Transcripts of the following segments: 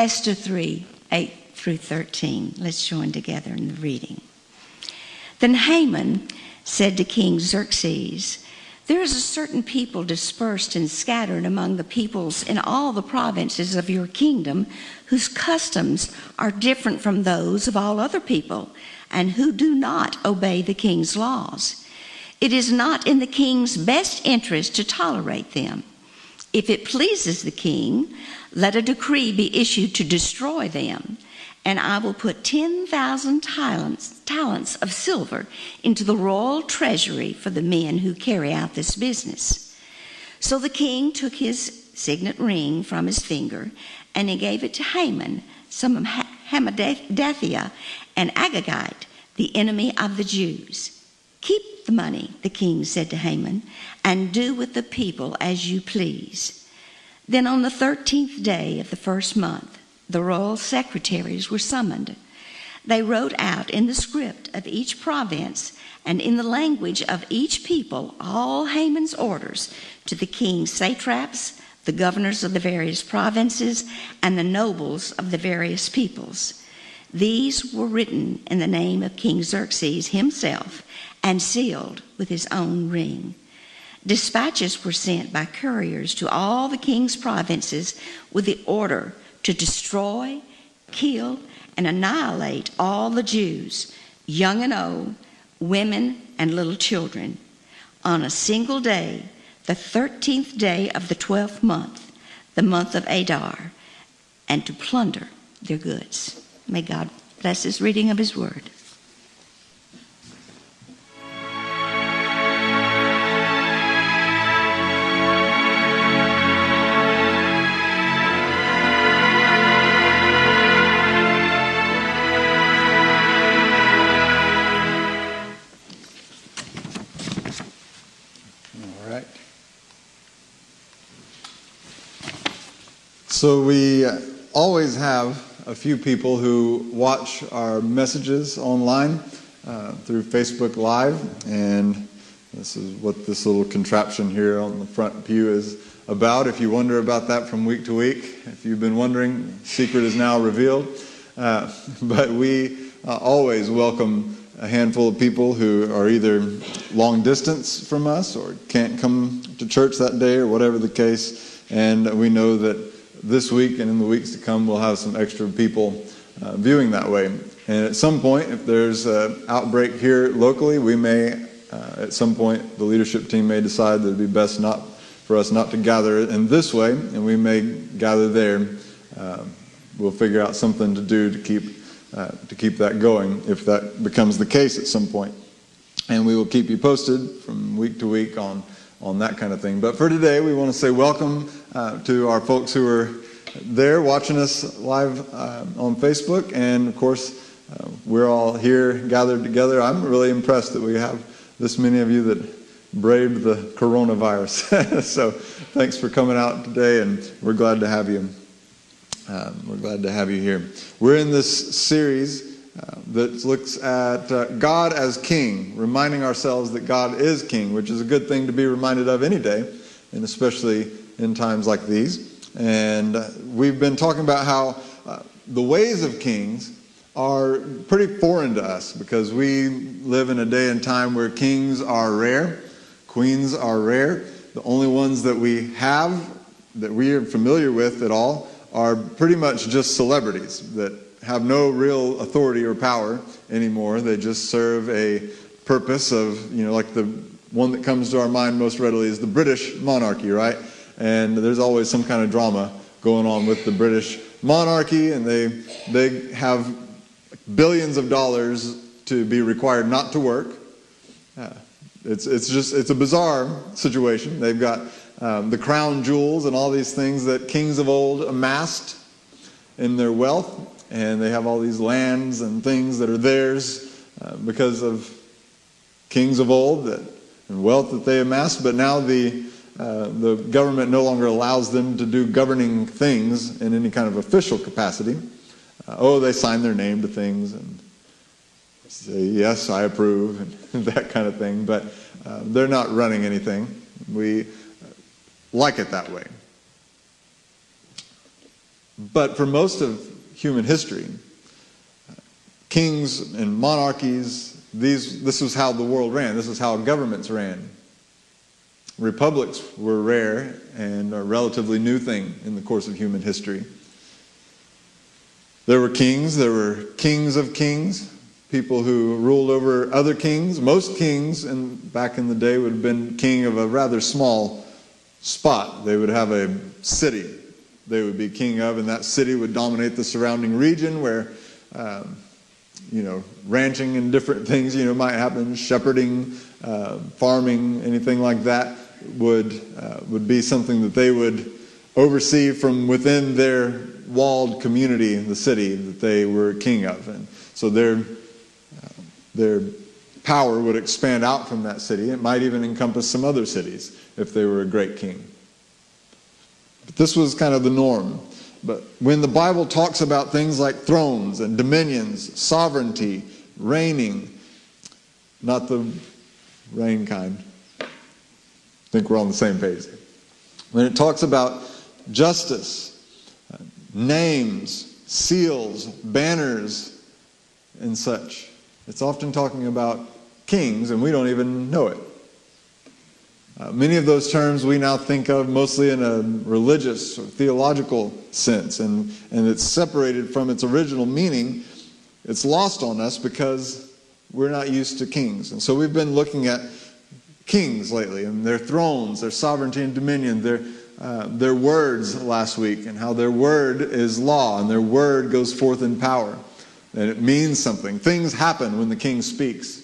Esther 3 8 through 13. Let's join together in the reading. Then Haman said to King Xerxes, There is a certain people dispersed and scattered among the peoples in all the provinces of your kingdom whose customs are different from those of all other people and who do not obey the king's laws. It is not in the king's best interest to tolerate them. If it pleases the king, let a decree be issued to destroy them, and I will put 10,000 talents, talents of silver into the royal treasury for the men who carry out this business. So the king took his signet ring from his finger, and he gave it to Haman, son of Hammedatha, and Agagite, the enemy of the Jews. Keep the money, the king said to Haman, and do with the people as you please. Then on the thirteenth day of the first month, the royal secretaries were summoned. They wrote out in the script of each province and in the language of each people all Haman's orders to the king's satraps, the governors of the various provinces, and the nobles of the various peoples. These were written in the name of King Xerxes himself and sealed with his own ring. Dispatches were sent by couriers to all the king's provinces with the order to destroy, kill, and annihilate all the Jews, young and old, women and little children, on a single day, the 13th day of the 12th month, the month of Adar, and to plunder their goods. May God bless his reading of his word. So we always have a few people who watch our messages online uh, through Facebook Live, and this is what this little contraption here on the front pew is about. If you wonder about that from week to week, if you've been wondering, secret is now revealed. Uh, but we uh, always welcome a handful of people who are either long distance from us or can't come to church that day or whatever the case. And we know that this week and in the weeks to come, we'll have some extra people uh, viewing that way. And at some point, if there's an outbreak here locally, we may, uh, at some point, the leadership team may decide that it'd be best not for us not to gather in this way, and we may gather there. Uh, we'll figure out something to do to keep uh, to keep that going if that becomes the case at some point. And we will keep you posted from week to week on on that kind of thing. But for today, we want to say welcome uh, to our folks who are there watching us live uh, on Facebook. And of course, uh, we're all here gathered together. I'm really impressed that we have this many of you that braved the coronavirus. so thanks for coming out today, and we're glad to have you. Um, we're glad to have you here. We're in this series uh, that looks at uh, God as King, reminding ourselves that God is King, which is a good thing to be reminded of any day, and especially in times like these. And uh, we've been talking about how uh, the ways of kings are pretty foreign to us because we live in a day and time where kings are rare, queens are rare. The only ones that we have that we are familiar with at all are pretty much just celebrities that have no real authority or power anymore. They just serve a purpose of, you know, like the one that comes to our mind most readily is the British monarchy, right? And there's always some kind of drama going on with the British monarchy, and they they have billions of dollars to be required not to work. Uh, it's it's just it's a bizarre situation. They've got um, the crown jewels and all these things that kings of old amassed in their wealth, and they have all these lands and things that are theirs uh, because of kings of old that, and wealth that they amassed. But now the uh, the government no longer allows them to do governing things in any kind of official capacity. Uh, oh, they sign their name to things and say yes, I approve and that kind of thing. But uh, they're not running anything. We like it that way. But for most of human history, kings and monarchies, these, this was how the world ran. This is how governments ran. Republics were rare and a relatively new thing in the course of human history. There were kings, there were kings of kings, people who ruled over other kings. Most kings in, back in the day would have been king of a rather small spot. They would have a city they would be king of, and that city would dominate the surrounding region where, um, you know, ranching and different things, you know, might happen, shepherding, uh, farming, anything like that would, uh, would be something that they would oversee from within their walled community, in the city that they were king of. And so their, uh, their power would expand out from that city. It might even encompass some other cities if they were a great king. This was kind of the norm. But when the Bible talks about things like thrones and dominions, sovereignty, reigning, not the reign kind, I think we're on the same page. When it talks about justice, names, seals, banners, and such, it's often talking about kings, and we don't even know it. Uh, many of those terms we now think of mostly in a religious or theological sense, and, and it's separated from its original meaning. It's lost on us because we're not used to kings. And so we've been looking at kings lately and their thrones, their sovereignty and dominion, their, uh, their words last week, and how their word is law and their word goes forth in power. And it means something. Things happen when the king speaks.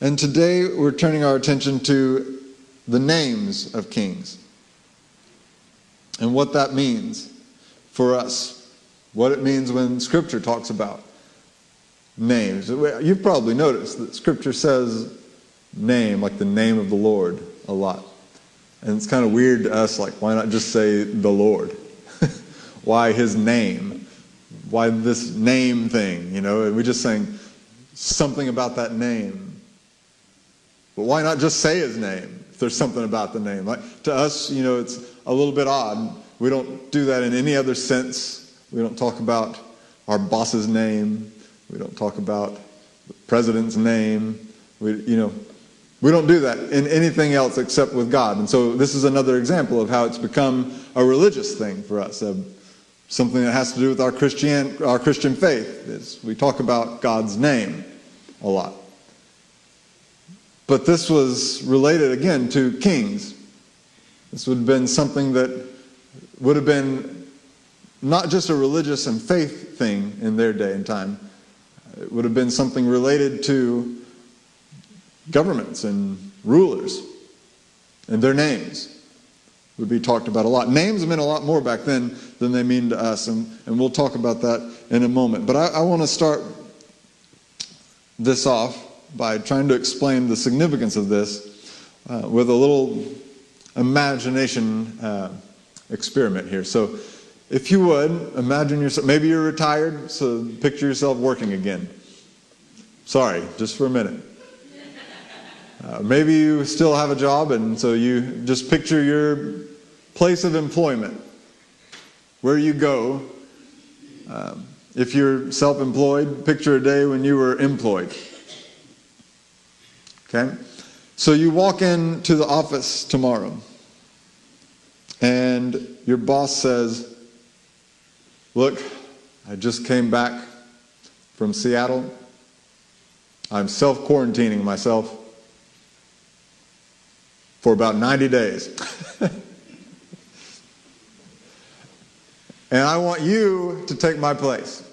And today we're turning our attention to the names of kings and what that means for us. What it means when Scripture talks about names. You've probably noticed that Scripture says name, like the name of the Lord, a lot. And it's kind of weird to us, like, why not just say the Lord? why his name? Why this name thing? You know, and we're just saying something about that name. But why not just say his name if there's something about the name? Like, to us, you know, it's a little bit odd. We don't do that in any other sense. We don't talk about our boss's name. We don't talk about the president's name. We, you know, we don't do that in anything else except with God. And so this is another example of how it's become a religious thing for us. Uh, something that has to do with our Christian, our Christian faith is we talk about God's name a lot. But this was related again to kings. This would have been something that would have been not just a religious and faith thing in their day and time. It would have been something related to governments and rulers and their names would be talked about a lot. Names meant a lot more back then than they mean to us, and, and we'll talk about that in a moment. But I, I want to start this off by trying to explain the significance of this uh, with a little imagination uh, experiment here. So, if you would imagine yourself, maybe you're retired, so picture yourself working again. Sorry, just for a minute. Uh, maybe you still have a job, and so you just picture your place of employment, where you go. Um, if you're self employed, picture a day when you were employed. Okay? So you walk into the office tomorrow, and your boss says, Look, I just came back from Seattle. I'm self quarantining myself for about 90 days. and I want you to take my place.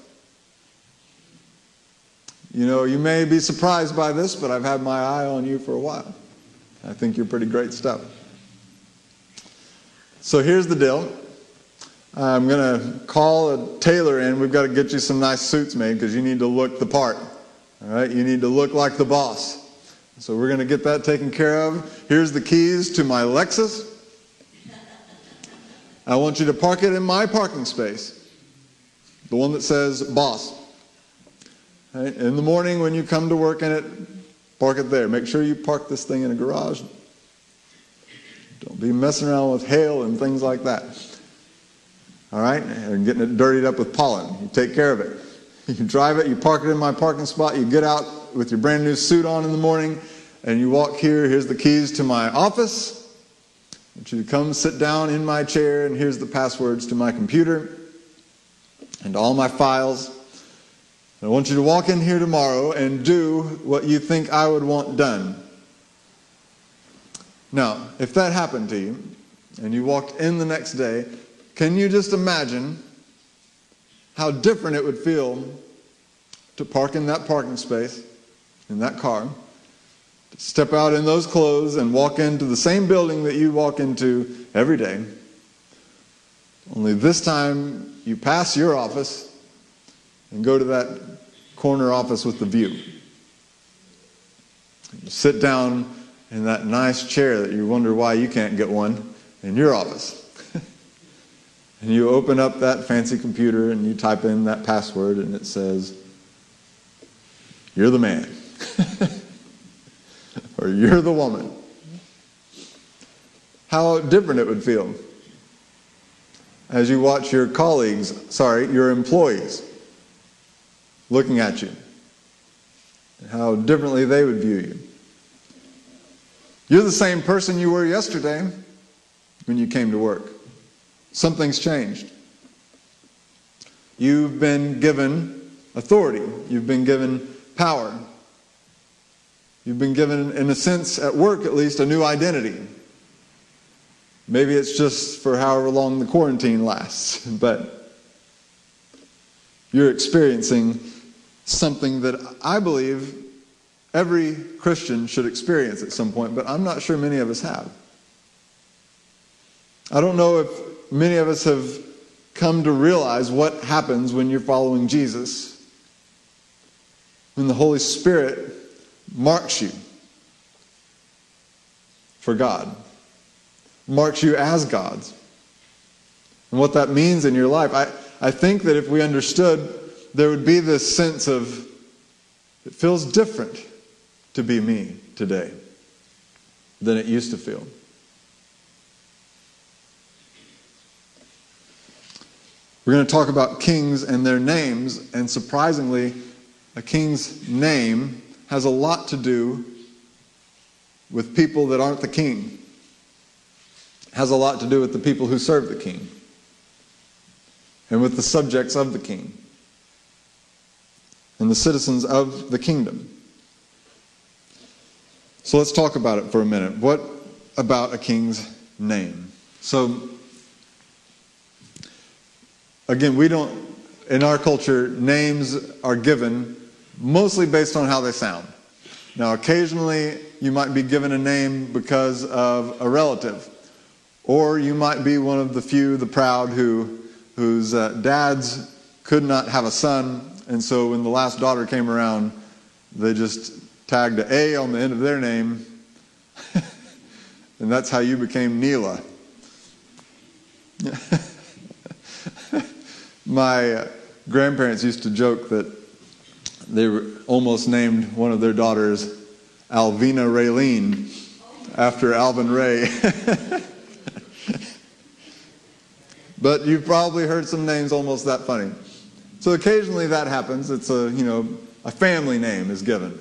You know, you may be surprised by this, but I've had my eye on you for a while. I think you're pretty great stuff. So here's the deal. I'm going to call a tailor in. We've got to get you some nice suits made because you need to look the part. All right? You need to look like the boss. So we're going to get that taken care of. Here's the keys to my Lexus. I want you to park it in my parking space, the one that says boss. Right? In the morning when you come to work in it, park it there. Make sure you park this thing in a garage. Don't be messing around with hail and things like that. All right? And getting it dirtied up with pollen. You take care of it. You drive it, you park it in my parking spot, you get out with your brand new suit on in the morning, and you walk here. Here's the keys to my office. I want you to come sit down in my chair, and here's the passwords to my computer and all my files. I want you to walk in here tomorrow and do what you think I would want done. Now, if that happened to you, and you walked in the next day, can you just imagine how different it would feel to park in that parking space, in that car, to step out in those clothes and walk into the same building that you walk into every day? Only this time you pass your office and go to that corner office with the view. You sit down in that nice chair that you wonder why you can't get one in your office. and you open up that fancy computer and you type in that password and it says, You're the man. or you're the woman. How different it would feel as you watch your colleagues, sorry, your employees, looking at you, how differently they would view you. You're the same person you were yesterday when you came to work. Something's changed. You've been given authority, you've been given power. You've been given, in a sense, at work at least, a new identity. Maybe it's just for however long the quarantine lasts, but you're experiencing something that I believe every Christian should experience at some point, but I'm not sure many of us have. I don't know if many of us have come to realize what happens when you're following Jesus, when the Holy Spirit marks you for God, marks you as God's. And what that means in your life. I, I think that if we understood, there would be this sense of it feels different to be me today than it used to feel. We're going to talk about kings and their names, and surprisingly, a king's name has a lot to do with people that aren't the king. has a lot to do with the people who serve the king and with the subjects of the king and the citizens of the kingdom. So let's talk about it for a minute. What about a king's name? So, again, we don't, in our culture, names are given mostly based on how they sound. Now, occasionally, you might be given a name because of a relative, or you might be one of the few, the proud, who, whose uh, dads could not have a son, and so when the last daughter came around, they just tagged a A on the end of their name, and that's how you became Neela. My uh, grandparents used to joke that they almost named one of their daughters Alvina Raylene after Alvin Ray. but you've probably heard some names almost that funny. So occasionally that happens. It's a, you know, a family name is given.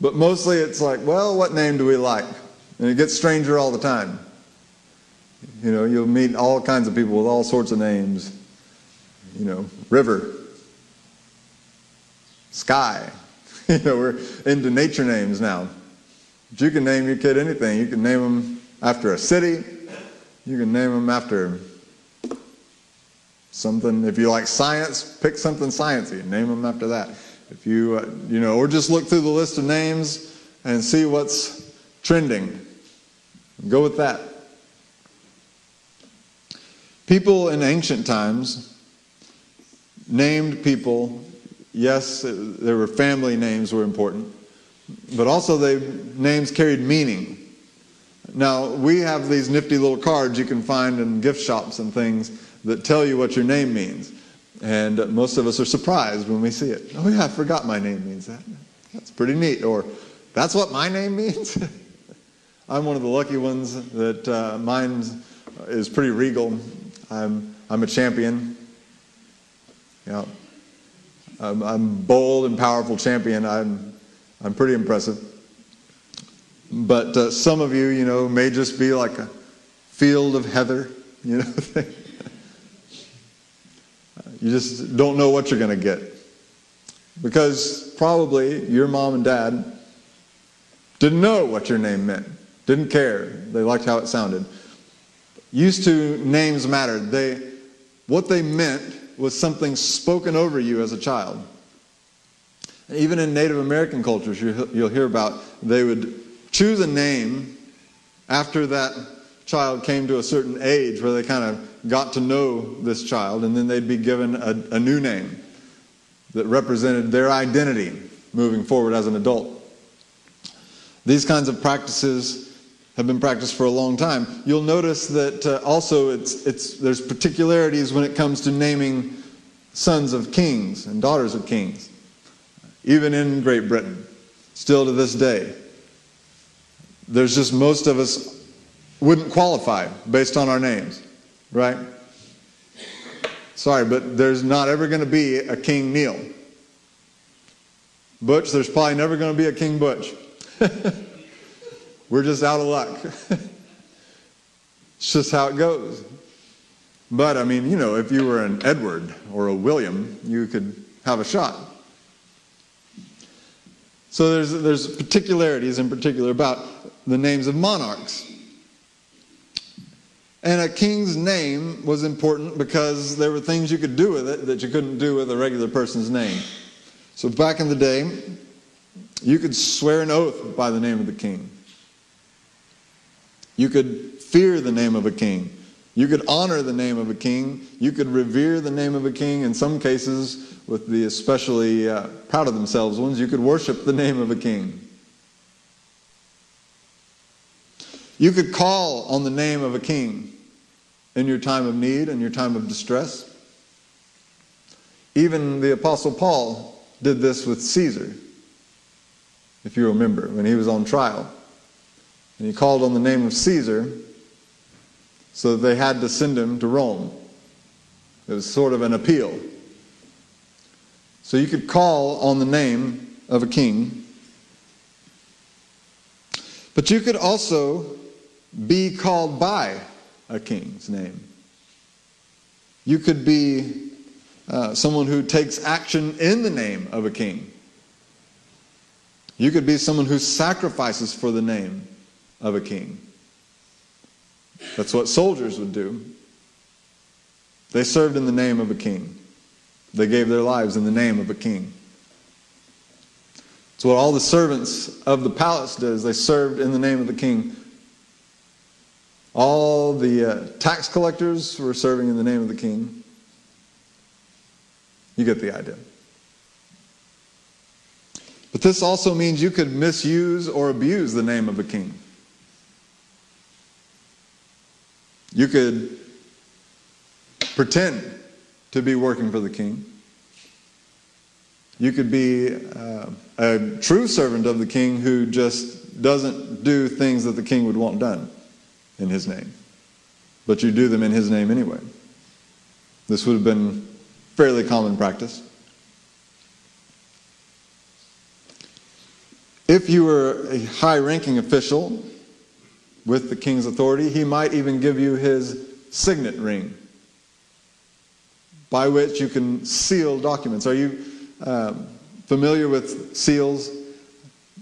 But mostly it's like, well, what name do we like? And it gets stranger all the time. You know, you'll meet all kinds of people with all sorts of names. You know, river, sky. you know, we're into nature names now. But you can name your kid anything. You can name them after a city. You can name them after something. If you like science, pick something sciencey and name them after that. If you, uh, you know, or just look through the list of names and see what's trending. Go with that. People in ancient times named people, yes, there were family names were important, but also they names carried meaning. Now, we have these nifty little cards you can find in gift shops and things that tell you what your name means. And most of us are surprised when we see it. Oh, yeah, I forgot my name means that. That's pretty neat. Or, that's what my name means? I'm one of the lucky ones that uh, mine is pretty regal. I'm, I'm a champion. You know, I'm, I'm bold and powerful champion. I'm, I'm pretty impressive. But uh, some of you, you know, may just be like a field of heather, you know. you just don't know what you're going to get. Because probably your mom and dad didn't know what your name meant, didn't care. They liked how it sounded. Used to names mattered. They, what they meant was something spoken over you as a child. Even in Native American cultures, you'll hear about they would choose a name after that child came to a certain age where they kind of got to know this child, and then they'd be given a, a new name that represented their identity moving forward as an adult. These kinds of practices have been practiced for a long time. You'll notice that uh, also it's, it's, there's particularities when it comes to naming sons of kings and daughters of kings, even in Great Britain, still to this day. There's just most of us wouldn't qualify based on our names, right? Sorry, but there's not ever going to be a King Neil. Butch, there's probably never going to be a King Butch. We're just out of luck. it's just how it goes. But I mean, you know, if you were an Edward or a William, you could have a shot. So there's, there's particularities in particular about the names of monarchs. And a king's name was important because there were things you could do with it that you couldn't do with a regular person's name. So back in the day, you could swear an oath by the name of the king. You could fear the name of a king. You could honor the name of a king. You could revere the name of a king. In some cases, with the especially uh, proud of themselves ones, you could worship the name of a king. You could call on the name of a king in your time of need and your time of distress. Even the Apostle Paul did this with Caesar, if you remember, when he was on trial. And he called on the name of Caesar so they had to send him to Rome. It was sort of an appeal. So you could call on the name of a king. But you could also be called by a king's name. You could be uh, someone who takes action in the name of a king. You could be someone who sacrifices for the name of a king. That's what soldiers would do. They served in the name of a king. They gave their lives in the name of a king. It's what all the servants of the palace did they served in the name of the king. All the uh, tax collectors were serving in the name of the king. You get the idea. But this also means you could misuse or abuse the name of a king. You could pretend to be working for the king. You could be uh, a true servant of the king who just doesn't do things that the king would want done in his name. But you do them in his name anyway. This would have been fairly common practice. If you were a high ranking official with the king's authority, he might even give you his signet ring by which you can seal documents. Are you um, familiar with seals?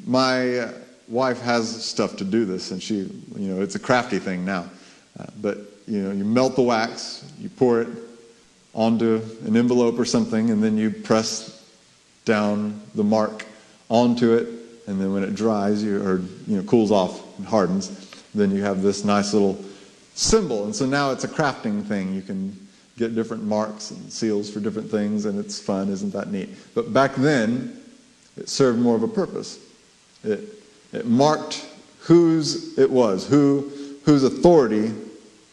My uh, wife has stuff to do this, and she, you know, it's a crafty thing now. Uh, but, you know, you melt the wax, you pour it onto an envelope or something, and then you press down the mark onto it, and then when it dries, you, or, you know, cools off and hardens, then you have this nice little symbol. And so now it's a crafting thing. You can get different marks and seals for different things, and it's fun. Isn't that neat? But back then, it served more of a purpose. It, it marked whose it was, who, whose authority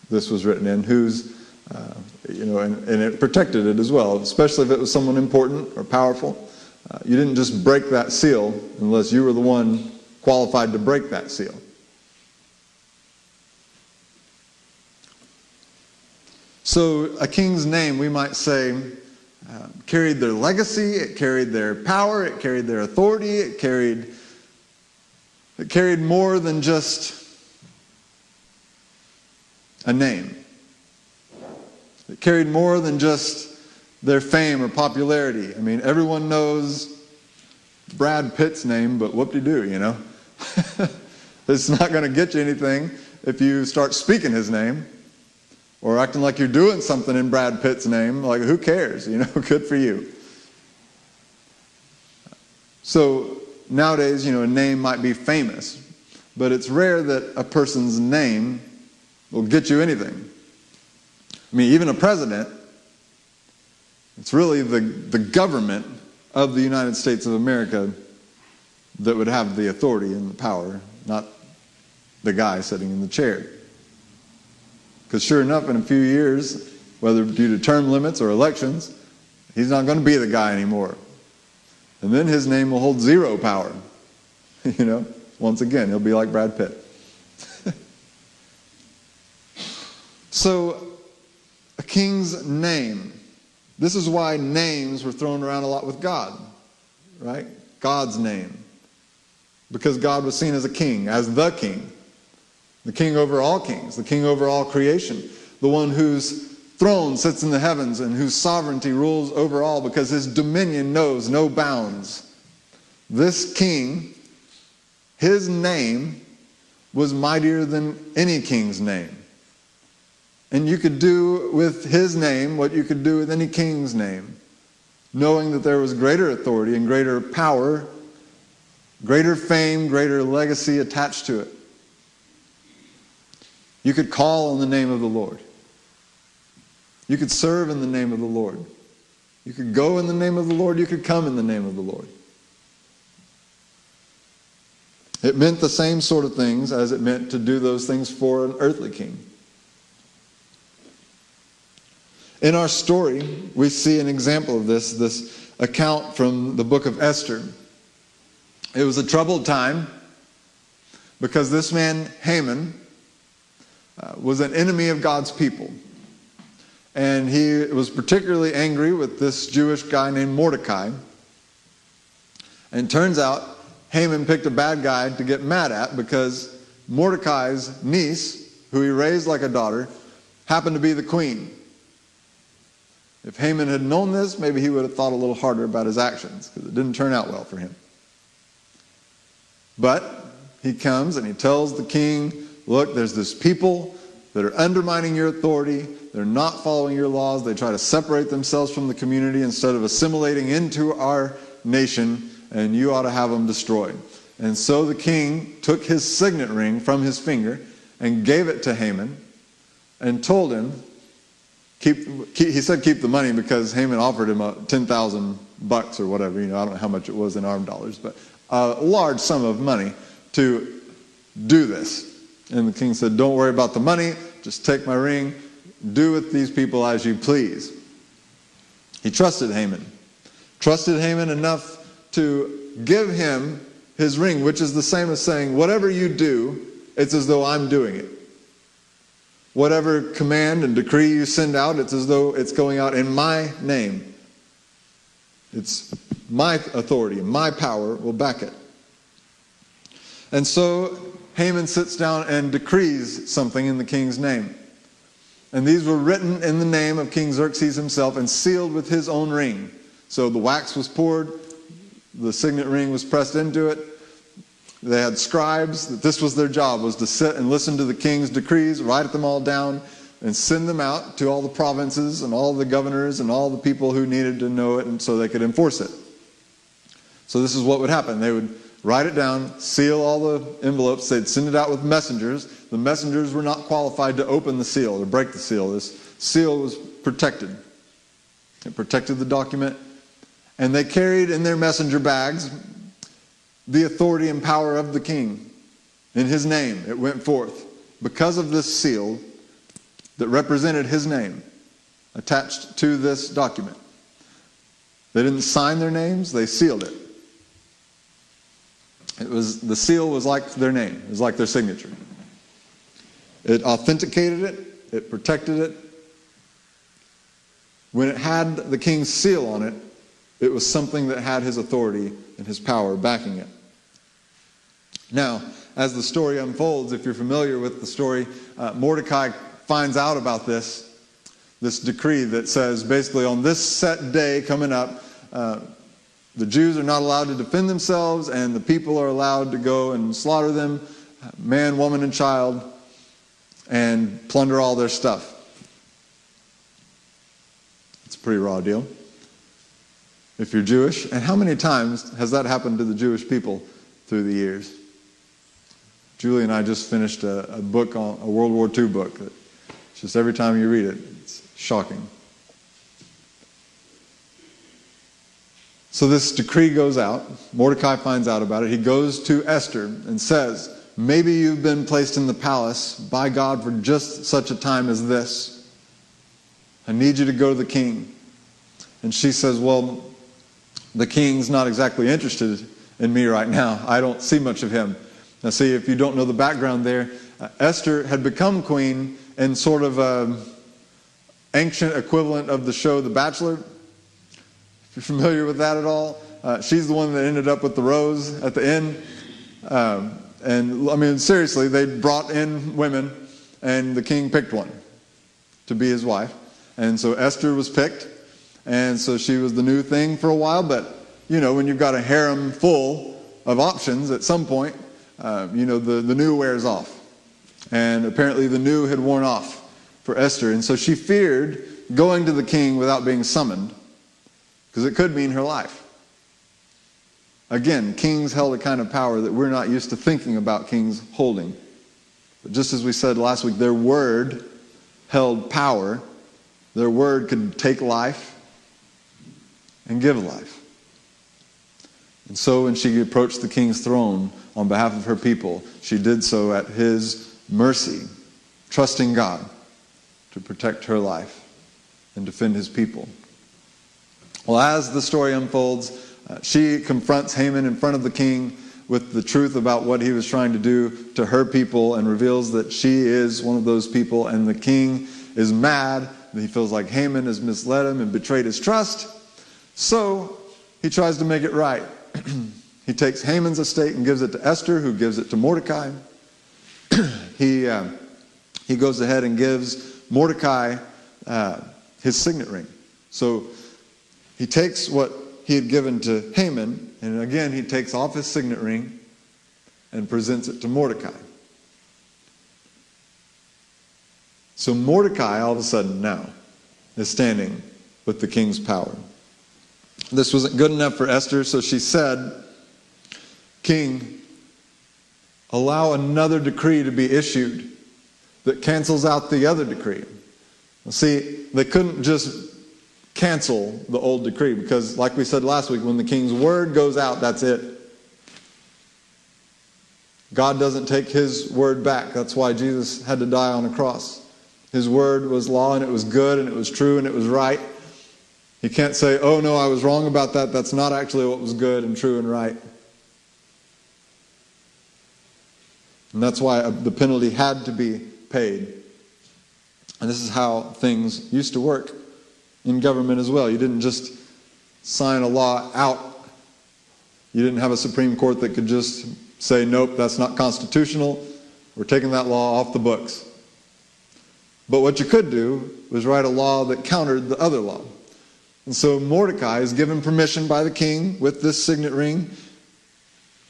this was written in, whose, uh, you know, and, and, it protected it as well, especially if it was someone important or powerful. Uh, you didn't just break that seal unless you were the one qualified to break that seal. So, a king's name, we might say, uh, carried their legacy, it carried their power, it carried their authority, it carried it carried more than just a name. It carried more than just their fame or popularity. I mean, everyone knows Brad Pitt's name, but whoop de doo, you know? it's not going to get you anything if you start speaking his name or acting like you're doing something in Brad Pitt's name. Like, who cares? You know, good for you. So nowadays, you know, a name might be famous, but it's rare that a person's name will get you anything. I mean, even a president, it's really the, the government of the United States of America that would have the authority and the power, not the guy sitting in the chair. Because sure enough, in a few years, whether due to term limits or elections, he's not going to be the guy anymore. And then his name will hold zero power. you know, once again, he'll be like Brad Pitt. so, a king's name. This is why names were thrown around a lot with God, right? God's name. Because God was seen as a king, as the king the king over all kings, the king over all creation, the one whose throne sits in the heavens and whose sovereignty rules over all because his dominion knows no bounds. This king, his name was mightier than any king's name. And you could do with his name what you could do with any king's name, knowing that there was greater authority and greater power, greater fame, greater legacy attached to it. You could call on the name of the Lord. You could serve in the name of the Lord. You could go in the name of the Lord. You could come in the name of the Lord. It meant the same sort of things as it meant to do those things for an earthly king. In our story, we see an example of this, this account from the book of Esther. It was a troubled time because this man, Haman, uh, was an enemy of God's people. And he was particularly angry with this Jewish guy named Mordecai. And turns out Haman picked a bad guy to get mad at because Mordecai's niece, who he raised like a daughter, happened to be the queen. If Haman had known this, maybe he would have thought a little harder about his actions because it didn't turn out well for him. But he comes and he tells the king look, there's this people that are undermining your authority. They're not following your laws. They try to separate themselves from the community instead of assimilating into our nation, and you ought to have them destroyed. And so the king took his signet ring from his finger and gave it to Haman and told him, keep, keep he said keep the money because Haman offered him 10,000 bucks or whatever, you know, I don't know how much it was in armed dollars, but a large sum of money to do this. And the king said, Don't worry about the money, just take my ring, do with these people as you please. He trusted Haman, trusted Haman enough to give him his ring, which is the same as saying, Whatever you do, it's as though I'm doing it. Whatever command and decree you send out, it's as though it's going out in my name. It's my authority, my power will back it. And so Haman sits down and decrees something in the king's name. And these were written in the name of King Xerxes himself and sealed with his own ring. So the wax was poured, the signet ring was pressed into it. They had scribes that this was their job was to sit and listen to the king's decrees, write them all down and send them out to all the provinces and all the governors and all the people who needed to know it and so they could enforce it. So this is what would happen. They would write it down, seal all the envelopes. They'd send it out with messengers. The messengers were not qualified to open the seal or break the seal. This seal was protected. It protected the document. And they carried in their messenger bags the authority and power of the king. In his name, it went forth. Because of this seal that represented his name attached to this document. They didn't sign their names, they sealed it. It was the seal was like their name. It was like their signature. It authenticated it. It protected it. when it had the king's seal on it, it was something that had his authority and his power backing it. Now, as the story unfolds, if you're familiar with the story, uh, Mordecai finds out about this, this decree that says basically on this set day coming up, uh, the Jews are not allowed to defend themselves, and the people are allowed to go and slaughter them, man, woman, and child, and plunder all their stuff. It's a pretty raw deal. If you're Jewish, and how many times has that happened to the Jewish people through the years? Julie and I just finished a, a book on a World War II book. That just every time you read it, it's shocking. So this decree goes out. Mordecai finds out about it. He goes to Esther and says, Maybe you've been placed in the palace by God for just such a time as this. I need you to go to the king. And she says, Well, the king's not exactly interested in me right now. I don't see much of him. Now, see, if you don't know the background there, uh, Esther had become queen in sort of an ancient equivalent of the show The Bachelor. If you're familiar with that at all, uh, she's the one that ended up with the rose at the end. Um, and I mean, seriously, they brought in women, and the king picked one to be his wife. And so Esther was picked, and so she was the new thing for a while. But, you know, when you've got a harem full of options, at some point, uh, you know, the, the new wears off. And apparently the new had worn off for Esther. And so she feared going to the king without being summoned because it could mean her life. Again, kings held a kind of power that we're not used to thinking about kings holding. But just as we said last week, their word held power. Their word could take life and give life. And so when she approached the king's throne on behalf of her people, she did so at his mercy, trusting God to protect her life and defend his people. Well, as the story unfolds, she confronts Haman in front of the king with the truth about what he was trying to do to her people and reveals that she is one of those people. And the king is mad. He feels like Haman has misled him and betrayed his trust. So he tries to make it right. he takes Haman's estate and gives it to Esther, who gives it to Mordecai. he, uh, he goes ahead and gives Mordecai uh, his signet ring. So he takes what he had given to Haman, and again, he takes off his signet ring and presents it to Mordecai. So Mordecai, all of a sudden, now is standing with the king's power. This wasn't good enough for Esther, so she said, King, allow another decree to be issued that cancels out the other decree. See, they couldn't just cancel the old decree because, like we said last week, when the king's word goes out, that's it. God doesn't take his word back. That's why Jesus had to die on a cross. His word was law and it was good and it was true and it was right. He can't say, oh no, I was wrong about that. That's not actually what was good and true and right. And that's why uh, the penalty had to be paid. And this is how things used to work in government as well. You didn't just sign a law out. You didn't have a Supreme Court that could just say, nope, that's not constitutional. We're taking that law off the books. But what you could do was write a law that countered the other law. And so Mordecai is given permission by the king with this signet ring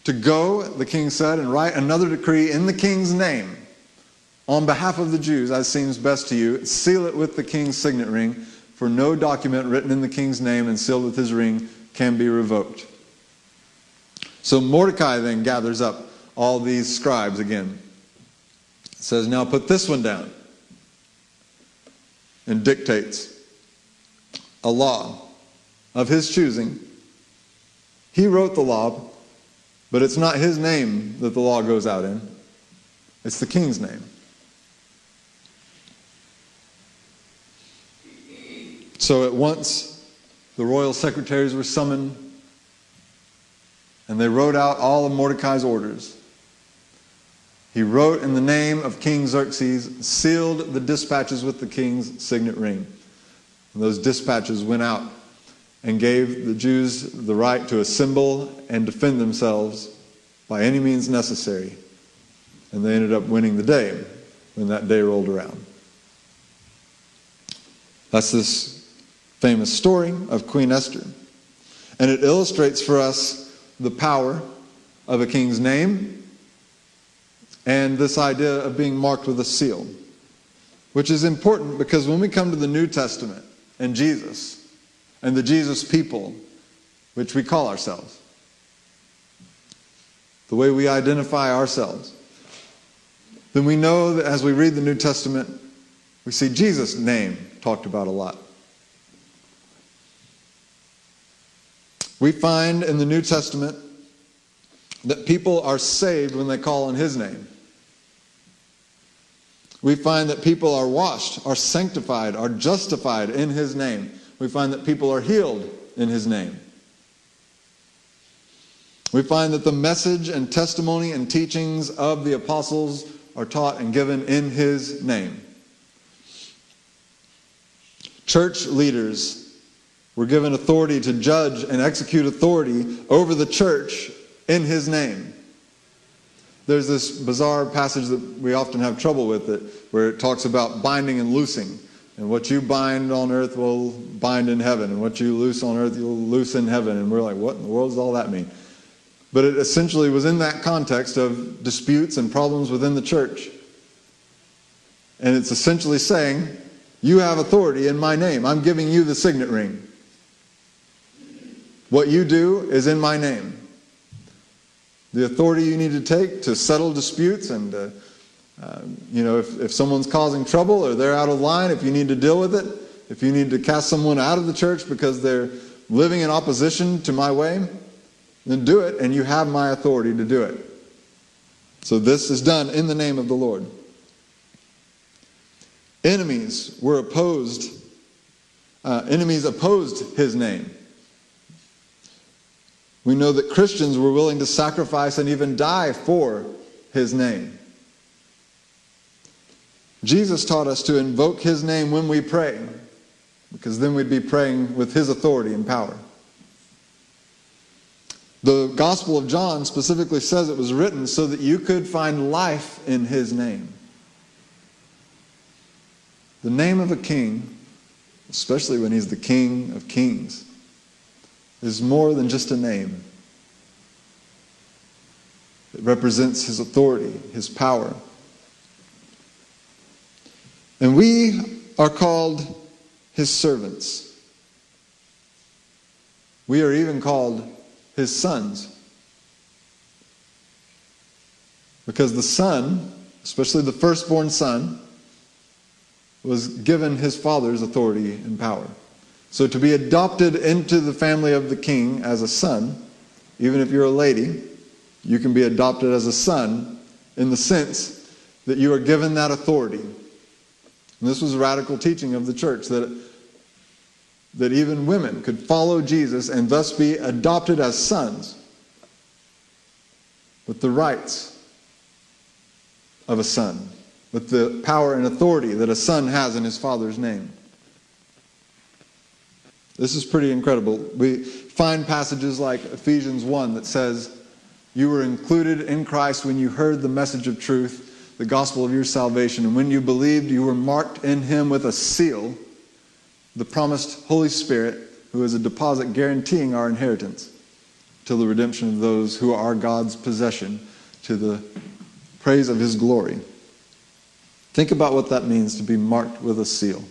to go, the king said, and write another decree in the king's name on behalf of the Jews, as seems best to you. Seal it with the king's signet ring for no document written in the king's name and sealed with his ring can be revoked. So Mordecai then gathers up all these scribes again. Says, Now put this one down. And dictates a law of his choosing. He wrote the law, but it's not his name that the law goes out in, it's the king's name. So at once, the royal secretaries were summoned, and they wrote out all of Mordecai's orders. He wrote in the name of King Xerxes, sealed the dispatches with the king's signet ring. And those dispatches went out and gave the Jews the right to assemble and defend themselves by any means necessary. And they ended up winning the day when that day rolled around. That's this famous story of Queen Esther. And it illustrates for us the power of a king's name and this idea of being marked with a seal, which is important because when we come to the New Testament and Jesus and the Jesus people, which we call ourselves, the way we identify ourselves, then we know that as we read the New Testament, we see Jesus' name talked about a lot. We find in the New Testament that people are saved when they call on His name. We find that people are washed, are sanctified, are justified in His name. We find that people are healed in His name. We find that the message and testimony and teachings of the apostles are taught and given in His name. Church leaders were given authority to judge and execute authority over the church in His name. There's this bizarre passage that we often have trouble with it, where it talks about binding and loosing. And what you bind on earth will bind in heaven, and what you loose on earth you'll loose in heaven. And we're like, what in the world does all that mean? But it essentially was in that context of disputes and problems within the church. And it's essentially saying, You have authority in my name. I'm giving you the signet ring. What you do is in my name. The authority you need to take to settle disputes and, uh, uh, you know, if, if someone's causing trouble or they're out of line, if you need to deal with it, if you need to cast someone out of the church because they're living in opposition to my way, then do it, and you have my authority to do it. So this is done in the name of the Lord. Enemies were opposed, uh, enemies opposed his name. We know that Christians were willing to sacrifice and even die for his name. Jesus taught us to invoke his name when we pray, because then we'd be praying with his authority and power. The Gospel of John specifically says it was written so that you could find life in his name. The name of a king, especially when he's the king of kings, is more than just a name. It represents his authority, his power. And we are called his servants. We are even called his sons. Because the son, especially the firstborn son, was given his father's authority and power. So to be adopted into the family of the king as a son, even if you're a lady, you can be adopted as a son in the sense that you are given that authority. And this was a radical teaching of the church that that even women could follow Jesus and thus be adopted as sons with the rights of a son, with the power and authority that a son has in his father's name. This is pretty incredible. We find passages like Ephesians 1 that says, You were included in Christ when you heard the message of truth, the gospel of your salvation, and when you believed, you were marked in him with a seal the promised Holy Spirit, who is a deposit guaranteeing our inheritance till the redemption of those who are God's possession to the praise of his glory. Think about what that means to be marked with a seal.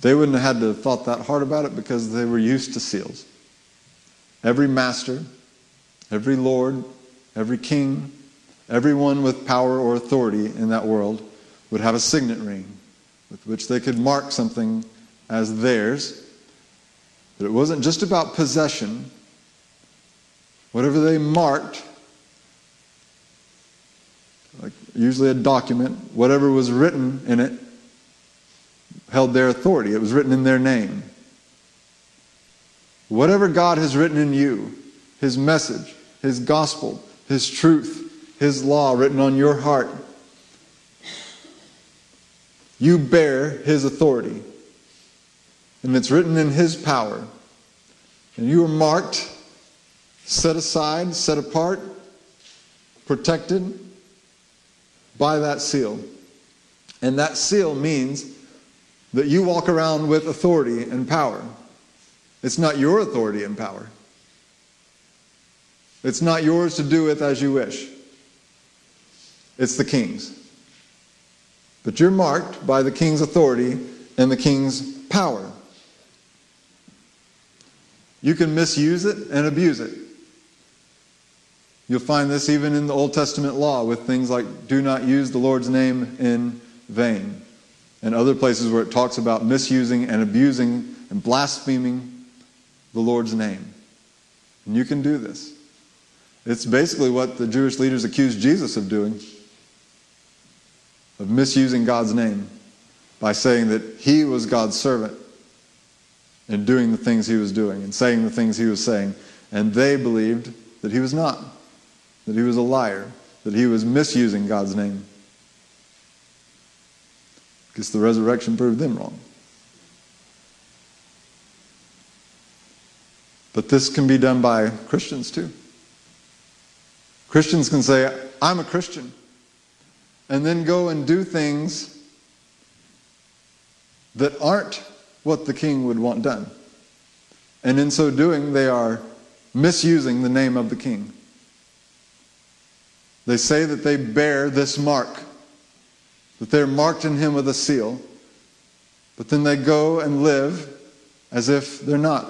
They wouldn't have had to have thought that hard about it because they were used to seals. Every master, every lord, every king, everyone with power or authority in that world would have a signet ring with which they could mark something as theirs. But it wasn't just about possession. Whatever they marked, like usually a document, whatever was written in it, held their authority. It was written in their name. Whatever God has written in you, His message, His gospel, His truth, His law written on your heart, you bear his authority. and it's written in His power. And you are marked, set aside, set apart, protected by that seal. And that seal means that you walk around with authority and power. It's not your authority and power. It's not yours to do with as you wish. It's the king's. But you're marked by the king's authority and the king's power. You can misuse it and abuse it. You'll find this even in the Old Testament law with things like do not use the Lord's name in vain, and other places where it talks about misusing and abusing and blaspheming the Lord's name. And you can do this. It's basically what the Jewish leaders accused Jesus of doing of misusing God's name by saying that he was God's servant and doing the things he was doing and saying the things he was saying. And they believed that he was not, that he was a liar, that he was misusing God's name. Because the resurrection proved them wrong. But this can be done by Christians too. Christians can say, I'm a Christian, and then go and do things that aren't what the king would want done. And in so doing, they are misusing the name of the king. They say that they bear this mark that they're marked in him with a seal, but then they go and live as if they're not.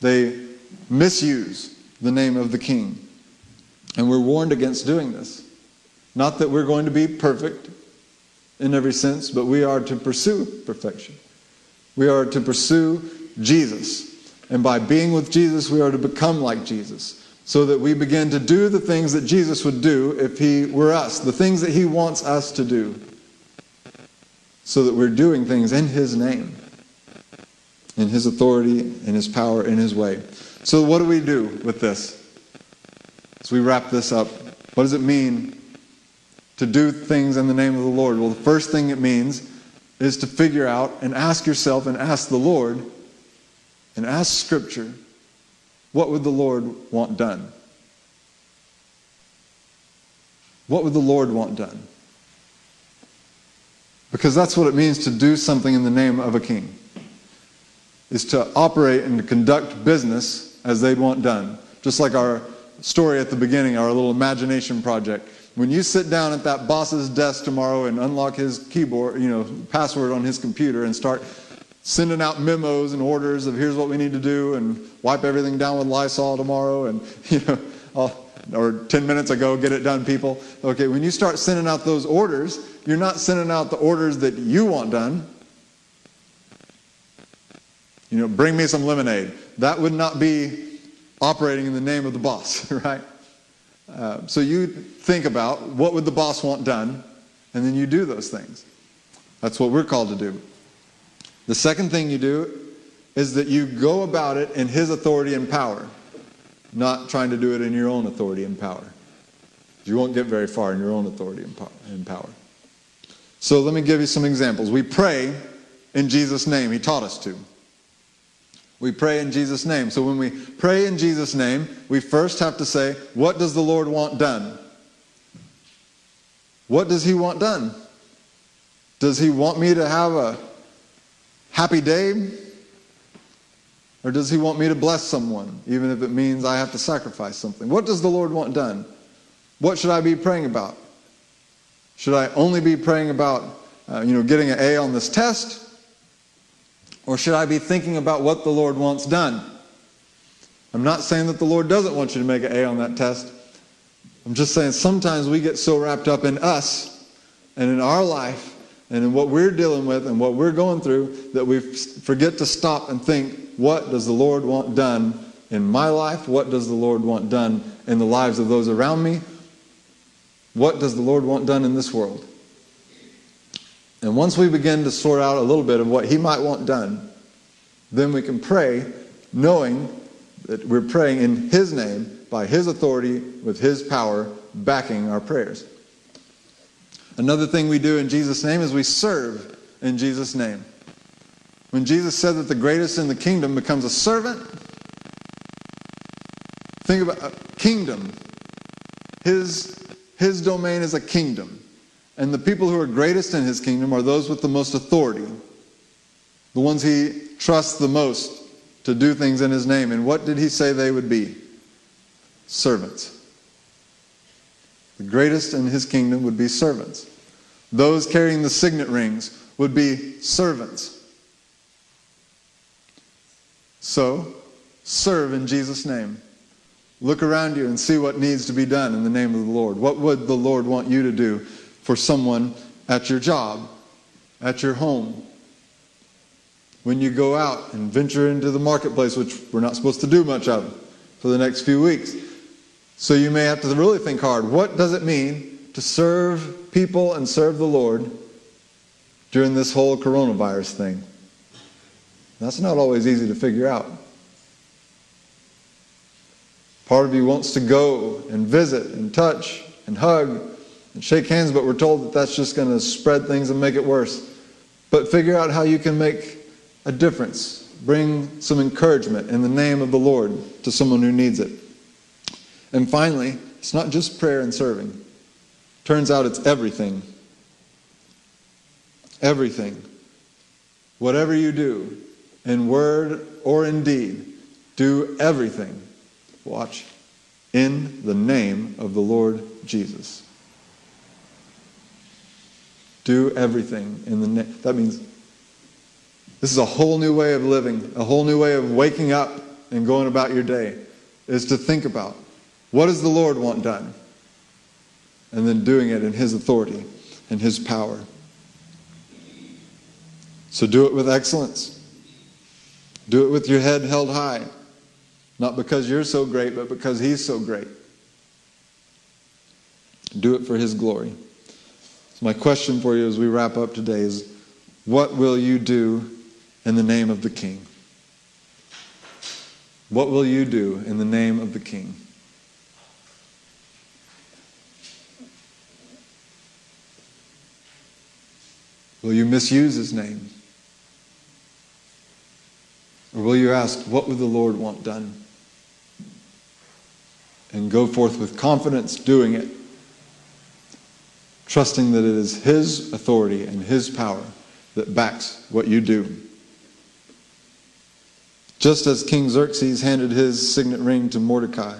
They misuse the name of the king. And we're warned against doing this. Not that we're going to be perfect in every sense, but we are to pursue perfection. We are to pursue Jesus. And by being with Jesus, we are to become like Jesus so that we begin to do the things that Jesus would do if he were us, the things that he wants us to do, so that we're doing things in his name, in his authority, in his power, in his way. So, what do we do with this? As we wrap this up, what does it mean to do things in the name of the Lord? Well, the first thing it means is to figure out and ask yourself and ask the Lord and ask Scripture what would the Lord want done? What would the Lord want done? Because that's what it means to do something in the name of a king. Is to operate and to conduct business as they'd want done. Just like our story at the beginning, our little imagination project. When you sit down at that boss's desk tomorrow and unlock his keyboard, you know, password on his computer and start sending out memos and orders of here's what we need to do and wipe everything down with Lysol tomorrow and, you know, or 10 minutes ago, get it done, people. Okay, when you start sending out those orders, you're not sending out the orders that you want done. You know, bring me some lemonade. That would not be operating in the name of the boss, right? Uh, so you think about what would the boss want done, and then you do those things. That's what we're called to do. The second thing you do is that you go about it in His authority and power, not trying to do it in your own authority and power. You won't get very far in your own authority and power. So let me give you some examples. We pray in Jesus' name. He taught us to. We pray in Jesus' name. So when we pray in Jesus' name, we first have to say, What does the Lord want done? What does He want done? Does He want me to have a happy day? Or does he want me to bless someone, even if it means I have to sacrifice something? What does the Lord want done? What should I be praying about? Should I only be praying about, uh, you know, getting an A on this test? Or should I be thinking about what the Lord wants done? I'm not saying that the Lord doesn't want you to make an A on that test. I'm just saying sometimes we get so wrapped up in us and in our life and in what we're dealing with and what we're going through that we forget to stop and think, what does the Lord want done in my life? What does the Lord want done in the lives of those around me? What does the Lord want done in this world? And once we begin to sort out a little bit of what He might want done, then we can pray knowing that we're praying in His name, by His authority, with His power backing our prayers. Another thing we do in Jesus' name is we serve in Jesus' name. When Jesus said that the greatest in the kingdom becomes a servant, think about a kingdom. His, his domain is a kingdom. And the people who are greatest in his kingdom are those with the most authority, the ones he trusts the most to do things in his name. And what did he say they would be? Servants. The greatest in his kingdom would be servants. Those carrying the signet rings would be servants. So, serve in Jesus' name. Look around you and see what needs to be done in the name of the Lord. What would the Lord want you to do for someone at your job, at your home? When you go out and venture into the marketplace, which we're not supposed to do much of for the next few weeks. So you may have to really think hard. What does it mean to serve people and serve the Lord during this whole coronavirus thing? That's not always easy to figure out. Part of you wants to go and visit and touch and hug and shake hands, but we're told that that's just going to spread things and make it worse. But figure out how you can make a difference. Bring some encouragement in the name of the Lord to someone who needs it. And finally, it's not just prayer and serving. Turns out it's everything. Everything. Whatever you do, in word or in deed, do everything. Watch. In the name of the Lord Jesus. Do everything in the name. That means this is a whole new way of living, a whole new way of waking up and going about your day, is to think about what does the Lord want done? And then doing it in His authority and His power. So do it with excellence. Do it with your head held high. Not because you're so great, but because He's so great. Do it for His glory. So, my question for you as we wrap up today is what will you do in the name of the King? What will you do in the name of the King? Will you misuse his name? Or will you ask, what would the Lord want done? And go forth with confidence doing it, trusting that it is his authority and his power that backs what you do. Just as King Xerxes handed his signet ring to Mordecai,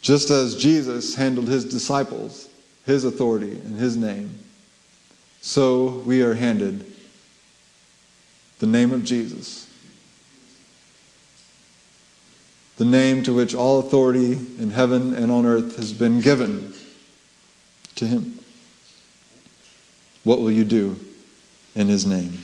just as Jesus handled his disciples, his authority and his name, so we are handed the name of Jesus. The name to which all authority in heaven and on earth has been given to him. What will you do in his name?